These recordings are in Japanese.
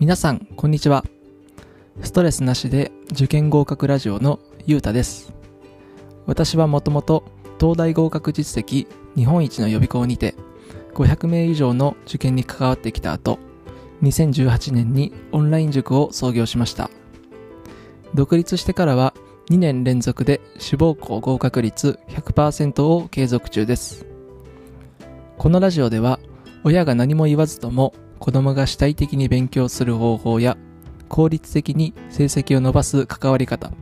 皆さん、こんにちは。ストレスなしで受験合格ラジオのゆうたです。私はもともと東大合格実績日本一の予備校にて500名以上の受験に関わってきた後、2018年にオンライン塾を創業しました。独立してからは2年連続で志望校合格率100%を継続中です。このラジオでは親が何も言わずとも子供が主体的に勉強する方法や効率的に成績を伸ばす関わり方、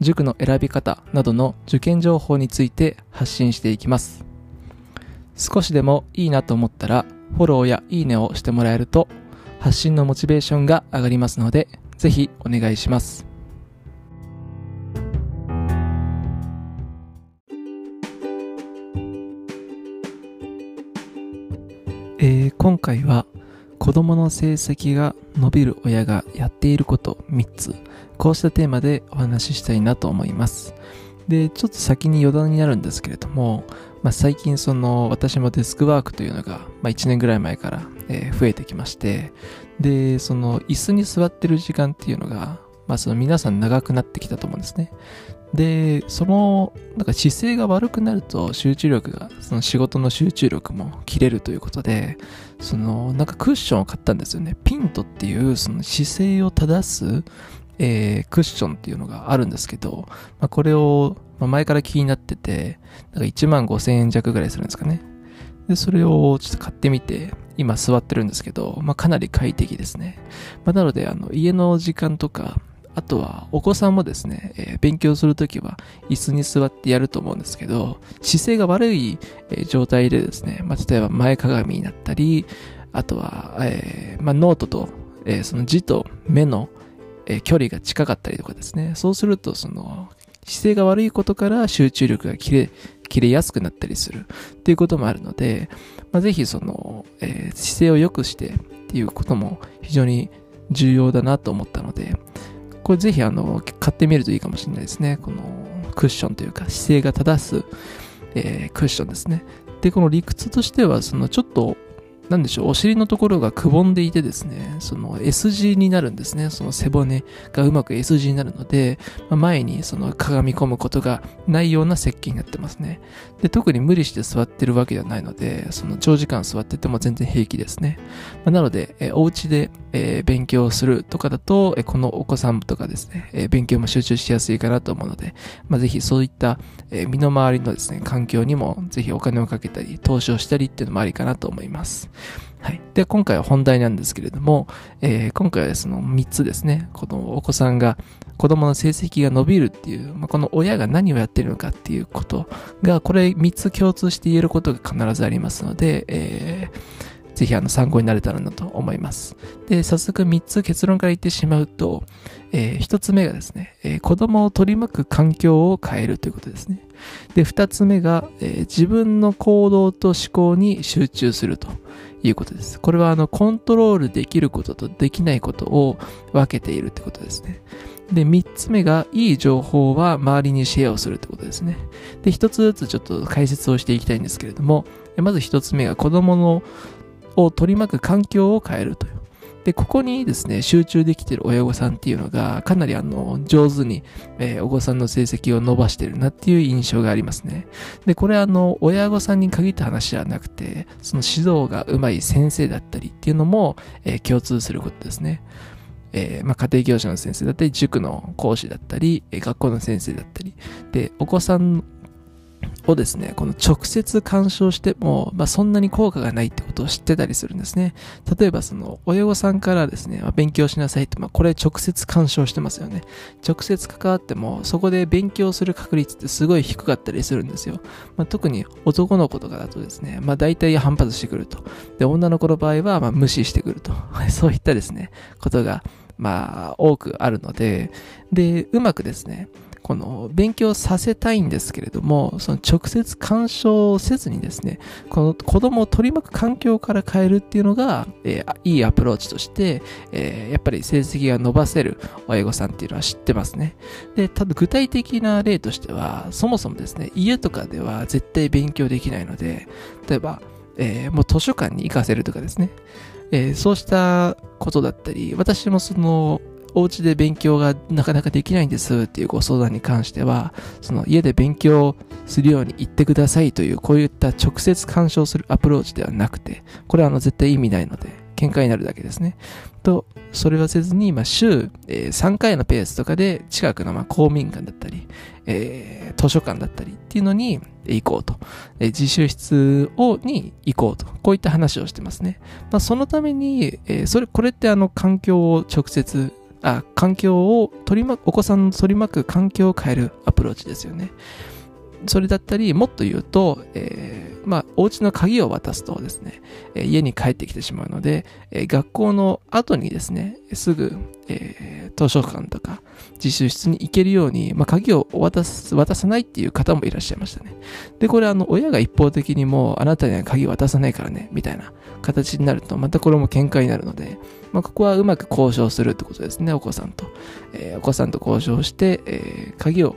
塾の選び方などの受験情報について発信していきます。少しでもいいなと思ったらフォローやいいねをしてもらえると発信のモチベーションが上がりますのでぜひお願いします。えー今回は子供の成績が伸びる親がやっていること3つ。こうしたテーマでお話ししたいなと思います。でちょっと先に余談になるんですけれども、まあ、最近その私もデスクワークというのが、まあ、1年ぐらい前から、え増えてきましてでその椅子に座ってる時間っていうのが、まあ、その皆さん長くなってきたと思うんですね。でそのなんか姿勢が悪くなると集中力がその仕事の集中力も切れるということでそのなんかクッションを買ったんですよね。ピントっていうその姿勢を正す、えークッションっていうのがあるんですけど、まあ、これを、まあ前から気になっててなんか1万5千円弱ぐらいするんですかね。でそれをちょっと買ってみて今座ってるんですけど、まあ、かなり快適ですね、まあ、なのであの家の時間とかあとはお子さんもですね、えー勉強するときは椅子に座ってやると思うんですけど、姿勢が悪い、えー状態でですね、まあ、例えば前かがみになったり、あとは、えーまあ、ノートと、えその字と目の、え距離が近かったりとかですね、そうするとその姿勢が悪いことから集中力が切れ、切れやすくなったりする。っていうこともあるので、まあ、ぜひその、え姿勢を良くしてっていうことも非常に重要だなと思ったので、これぜひあの、買ってみるといいかもしれないですね。このクッションというか姿勢が正す、えークッションですね。で、この理屈としては、そのちょっと、なんでしょう、お尻のところがくぼんでいてですね、その S 字になるんですね。その背骨がうまく S 字になるので、まあ前にそのかがみ込むことがないような設計になってますね。で、特に無理して座ってるわけではないので、その長時間座ってても全然平気ですね。まあなので、えーお家で、えー勉強するとかだと、えーこのお子さんとかですね、えー勉強も集中しやすいかなと思うので、まあ、ぜひそういった、えー身の回りのですね、環境にもぜひお金をかけたり、投資をしたりっていうのもありかなと思います。はい。で、今回は本題なんですけれども、えー今回はその3つですね、このお子さんが、子供の成績が伸びるっていう、まあ、この親が何をやってるのかっていうことが、これ3つ共通して言えることが必ずありますので、えーぜひあの参考になれたらなと思います。で、早速3つ結論から言ってしまうと、え1つ目がですね、えー子供を取り巻く環境を変えるということですね。で、2つ目が、えー自分の行動と思考に集中するということです。これはあのコントロールできることとできないことを分けているということですね。で、三つ目が、いい情報は周りにシェアをするってことですね。で、一つずつちょっと解説をしていきたいんですけれども、まず一つ目が子供のを取り巻く環境を変えるという。で、ここにですね、集中できてる親御さんっていうのが、かなりあの、上手に、えーお子さんの成績を伸ばしてるなっていう印象がありますね。で、これあの、親御さんに限った話ではなくて、その指導が上手い先生だったりっていうのも、えー共通することですね。えーまあ、家庭教師の先生だったり、塾の講師だったり、え学校の先生だったり、で、お子さんをですね、この直接干渉しても、まあ、そんなに効果がないってことを知ってたりするんですね。例えばその親御さんからですね、まあ勉強しなさいって、まあ、これ直接干渉してますよね。直接関わっても、そこで勉強する確率ってすごい低かったりするんですよ。まあ、特に男の子とかだとですね、まあ大体反発してくると。で、女の子の場合は、まあ無視してくると。そういったですね、ことが、まあ多くあるので、で、うまくですね、この勉強させたいんですけれども、その直接干渉せずにですね、この子供を取り巻く環境から変えるっていうのが、えーいいアプローチとして、えーやっぱり成績が伸ばせる親御さんっていうのは知ってますね。で、ただ具体的な例としては、そもそもですね、家とかでは絶対勉強できないので、例えば、えー、もう図書館に行かせるとかですね。えー、そうしたことだったり、私もその、お家で勉強がなかなかできないんですっていうご相談に関しては、その家で勉強するように言ってくださいという、こういった直接干渉するアプローチではなくて、これはあの絶対意味ないので、喧嘩になるだけですね。と、それはせずに、まあ、週、えー、3回のペースとかで近くのまあ公民館だったり、えー、図書館だったりっていうのに行こうと。えー、自習室をに行こうと。こういった話をしてますね。まあ、そのために、えー、それ、これってあの環境を直接、あ、環境を取り巻く、お子さんの取り巻く環境を変えるアプローチですよね。それだったり、もっと言うと、えー、まあ、お家の鍵を渡すとですね、えー、家に帰ってきてしまうので、えー、学校の後にですね、すぐ、えー、図書館とか自習室に行けるように、まあ、鍵を渡す、渡さないっていう方もいらっしゃいましたね。で、これあの、親が一方的にもう、あなたには鍵渡さないからね、みたいな形になると、またこれも喧嘩になるので、まあ、ここはうまく交渉するってことですね、お子さんと。えー、お子さんと交渉して、えー、鍵を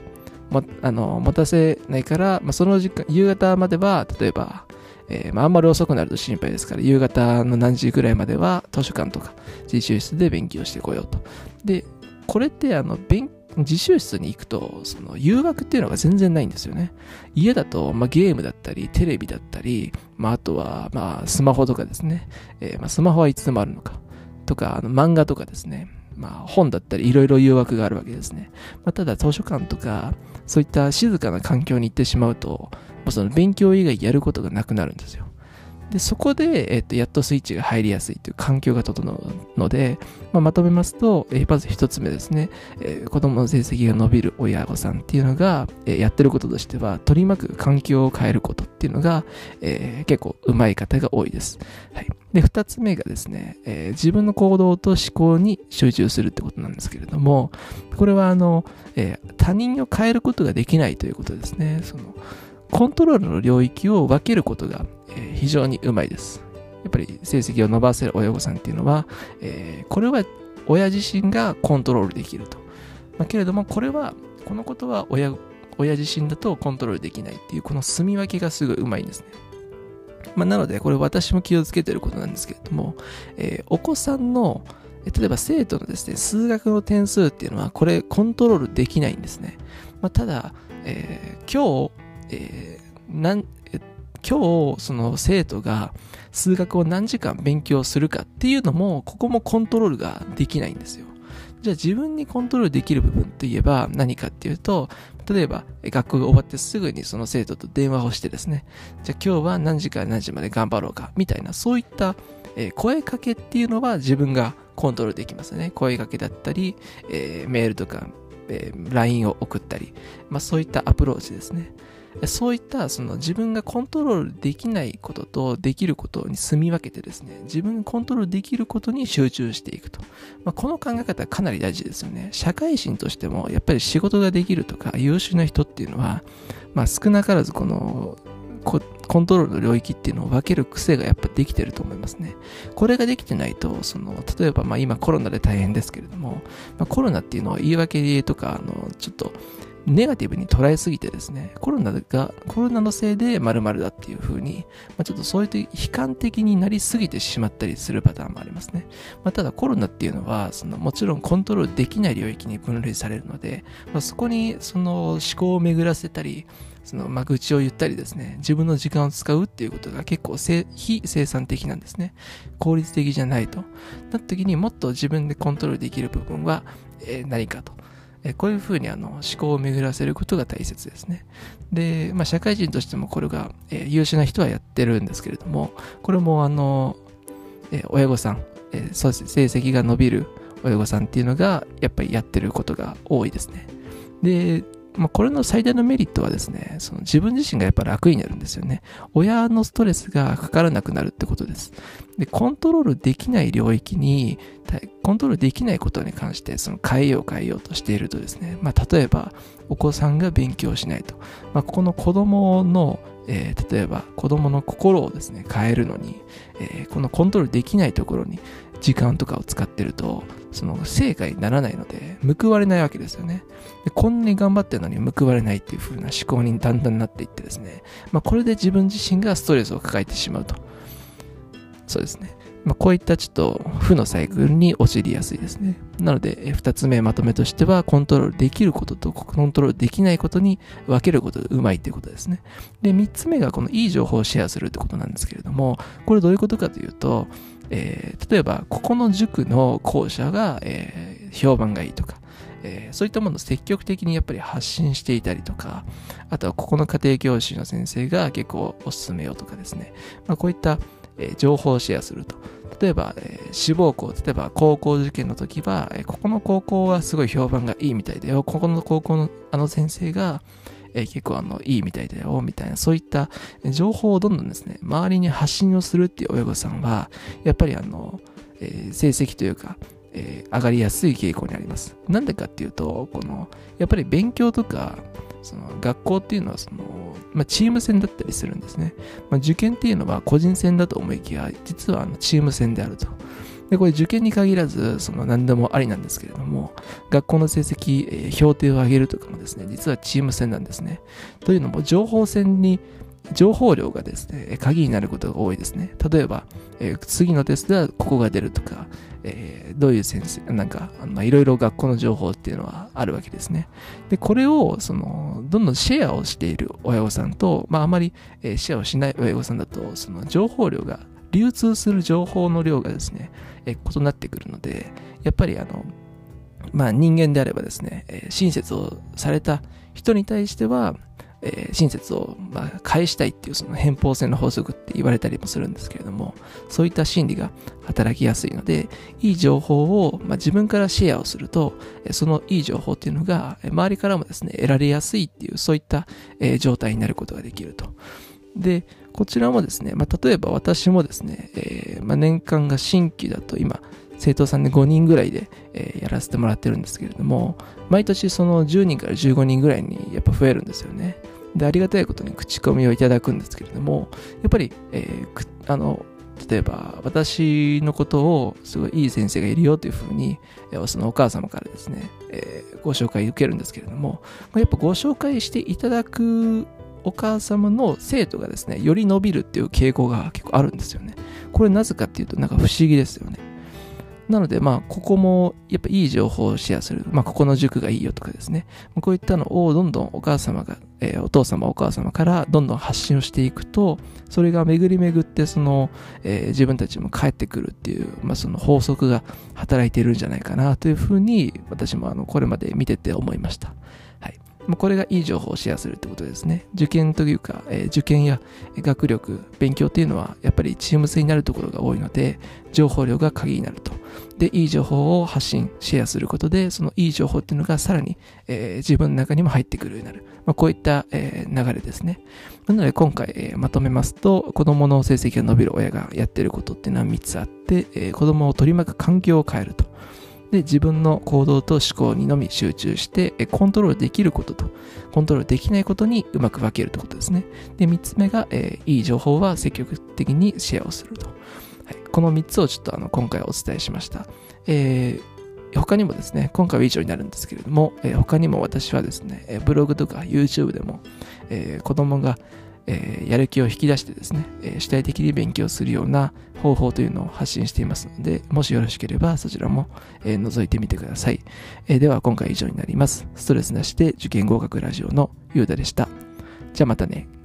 もあの持たせないから、まあ、その時間、夕方までは、例えば、えー、まあ、んまり遅くなると心配ですから、夕方の何時ぐらいまでは図書館とか自習室で勉強してこようと。で、これってあの勉自習室に行くと、その誘惑っていうのが全然ないんですよね。家だと、まあ、ゲームだったり、テレビだったり、まあ、あとは、まあ、スマホとかですね。えー、まあ、スマホはいつでもあるのか。とか、あの漫画とかですね。まあ、本だったりいろいろ誘惑があるわけですね。まあ、ただ図書館とか、そういった静かな環境に行ってしまうと、もうその勉強以外やることがなくなるんですよ。で、そこで、えっと、やっとスイッチが入りやすいという環境が整うので、まあ、まとめますと、え、まず一つ目ですね、えー、子供の成績が伸びる親御さんっていうのが、えー、やってることとしては、取り巻く環境を変えることっていうのが、えー、結構上手い方が多いです。はい。で、二つ目がですね、え、自分の行動と思考に集中するってことなんですけれども、これはあの、え、他人を変えることができないということですね。その、コントロールの領域を分けることが、え、非常にうまいです。やっぱり成績を伸ばせる親御さんっていうのは、え、これは親自身がコントロールできると。まあ、けれども、これは、このことは親、親自身だとコントロールできないっていう、この住み分けがすごいうまいんですね。まあ、なので、これ私も気をつけてることなんですけれども、えー、お子さんの、例えば生徒のですね、数学の点数っていうのは、これコントロールできないんですね。まあ、ただ、えー、今日、えー、なん、今日、その生徒が数学を何時間勉強するかっていうのも、ここもコントロールができないんですよ。じゃあ自分にコントロールできる部分といえば何かっていうと、例えば学校が終わってすぐにその生徒と電話をしてですね、じゃあ今日は何時から何時まで頑張ろうか、みたいな、そういった、声かけっていうのは自分がコントロールできますね。声かけだったり、えー、メールとか、え、LINE を送ったり、まあそういったアプローチですね。そういったその自分がコントロールできないこととできることに住み分けてですね、自分がコントロールできることに集中していくと。まあ、この考え方はかなり大事ですよね。社会人としてもやっぱり仕事ができるとか優秀な人っていうのは、まあ、少なからずこのコントロールの領域っていうのを分ける癖がやっぱできてると思いますね。これができてないと、その、例えばまあ今コロナで大変ですけれども、まあ、コロナっていうのは言い訳とか、あの、ちょっと、ネガティブに捉えすぎてですね、コロナが、コロナのせいで〇〇だっていう風に、まあ、ちょっとそういう悲観的になりすぎてしまったりするパターンもありますね。まあ、ただコロナっていうのは、そのもちろんコントロールできない領域に分類されるので、まあ、そこにその思考を巡らせたり、その、まあ、愚痴を言ったりですね、自分の時間を使うっていうことが結構非生産的なんですね。効率的じゃないと。なった時にもっと自分でコントロールできる部分は、えー、何かと。えこういうふうにあの思考を巡らせることが大切ですね。で、まあ、社会人としてもこれが、え優秀な人はやってるんですけれども、これもあの、え親御さん、えそうです成績が伸びる親御さんっていうのがやっぱりやってることが多いですね。で、まあ、これの最大のメリットはですね、その自分自身がやっぱ楽になるんですよね。親のストレスがかからなくなるってことです。で、コントロールできない領域に、コントロールできないことに関して、その変えよう変えようとしているとですね、まあ、例えば、お子さんが勉強しないと。まあ、ここの子供のえー、例えば子供の心をですね、変えるのに、えー、このコントロールできないところに時間とかを使ってると、その成果にならないので、報われないわけですよね。でこんなに頑張ってるのに報われないっていう風な思考にだんだんなっていってですね、まあ、これで自分自身がストレスを抱えてしまうと。そうですね。まあ、こういったちょっと負のサイクルに陥りやすいですね。なので、二つ目まとめとしては、コントロールできることとコントロールできないことに分けることがうまいっていうことですね。で、三つ目がこのいい情報をシェアするってことなんですけれども、これどういうことかというと、えー、例えば、ここの塾の校舎が、えー、評判がいいとか、えー、そういったものを積極的にやっぱり発信していたりとか、あとはここの家庭教師の先生が結構おすすめよとかですね、まあ、こういった、えー、情報をシェアすると。例えば、えー、志望校、例えば高校受験の時は、え、ここの高校はすごい評判がいいみたいだよ。ここの高校のあの先生が、えー、結構あの、いいみたいだよ、みたいな、そういった情報をどんどんですね、周りに発信をするっていう親御さんは、やっぱりあの、えー、成績というか、えー、上がりやすい傾向にあります。なんでかっていうと、この、やっぱり勉強とか、その学校っていうのはその、まあ、チーム戦だったりするんですね。まあ、受験っていうのは個人戦だと思いきや、実はあのチーム戦であると。で、これ受験に限らず、その何でもありなんですけれども、学校の成績、えー、評定を上げるとかもですね、実はチーム戦なんですね。というのも、情報戦に情報量がですね、鍵になることが多いですね。例えば、えー、次のテストではここが出るとか、えー、どういう先生、なんか、いろいろ学校の情報っていうのはあるわけですね。で、これを、その、どんどんシェアをしている親御さんと、まあ、あまり、えー、シェアをしない親御さんだと、その情報量が、流通する情報の量がですね、えー、異なってくるので、やっぱりあの、まあ、人間であればですね、えー、親切をされた人に対しては、えー、親切を、まあ、返したいっていうその偏方性の法則って言われたりもするんですけれども、そういった心理が働きやすいので、いい情報を、まあ、自分からシェアをすると、そのいい情報っていうのが、周りからもですね、得られやすいっていう、そういった、えー、状態になることができると。で、こちらもですね、まあ、例えば私もですね、えー、まあ、年間が新規だと今、生徒さんで5人ぐらいで、えー、やらせてもらってるんですけれども、毎年その10人から15人ぐらいにやっぱ増えるんですよね。で、ありがたいことに口コミをいただくんですけれども、やっぱり、えー、あの、例えば私のことをすごいいい先生がいるよというふうに、そのお母様からですね、えー、ご紹介受けるんですけれども、やっぱご紹介していただくお母様の生徒がですね、より伸びるっていう傾向が結構あるんですよね。これなぜかっていうとなんか不思議ですよね。なので、まあ、ここも、やっぱいい情報をシェアする。まあ、ここの塾がいいよとかですね。こういったのをどんどんお母様が、えー、お父様、お母様からどんどん発信をしていくと、それが巡り巡って、その、えー、自分たちも帰ってくるっていう、まあ、その法則が働いているんじゃないかなというふうに、私もあの、これまで見てて思いました。はい。これがいい情報をシェアするってことですね。受験というか、えー、受験や学力、勉強っていうのはやっぱりチーム性になるところが多いので、情報量が鍵になると。で、いい情報を発信、シェアすることで、そのいい情報っていうのがさらに、えー、自分の中にも入ってくるようになる。まあ、こういった、えー、流れですね。なので今回、えー、まとめますと、子供の成績が伸びる親がやってることっていうのは3つあって、え子供を取り巻く環境を変えると。で、自分の行動と思考にのみ集中して、コントロールできることと、コントロールできないことにうまく分けるということですね。で、3つ目が、えー、いい情報は積極的にシェアをすると。はい、この3つをちょっとあの今回お伝えしました。えー、他にもですね、今回は以上になるんですけれども、えー、他にも私はですね、ブログとか YouTube でも、えー、子供がえー、やる気を引き出してですね、えー、主体的に勉強するような方法というのを発信していますので、もしよろしければそちらも、えー、覗いてみてください、えー。では今回以上になります。ストレスなしで受験合格ラジオのゆうだでした。じゃあまたね。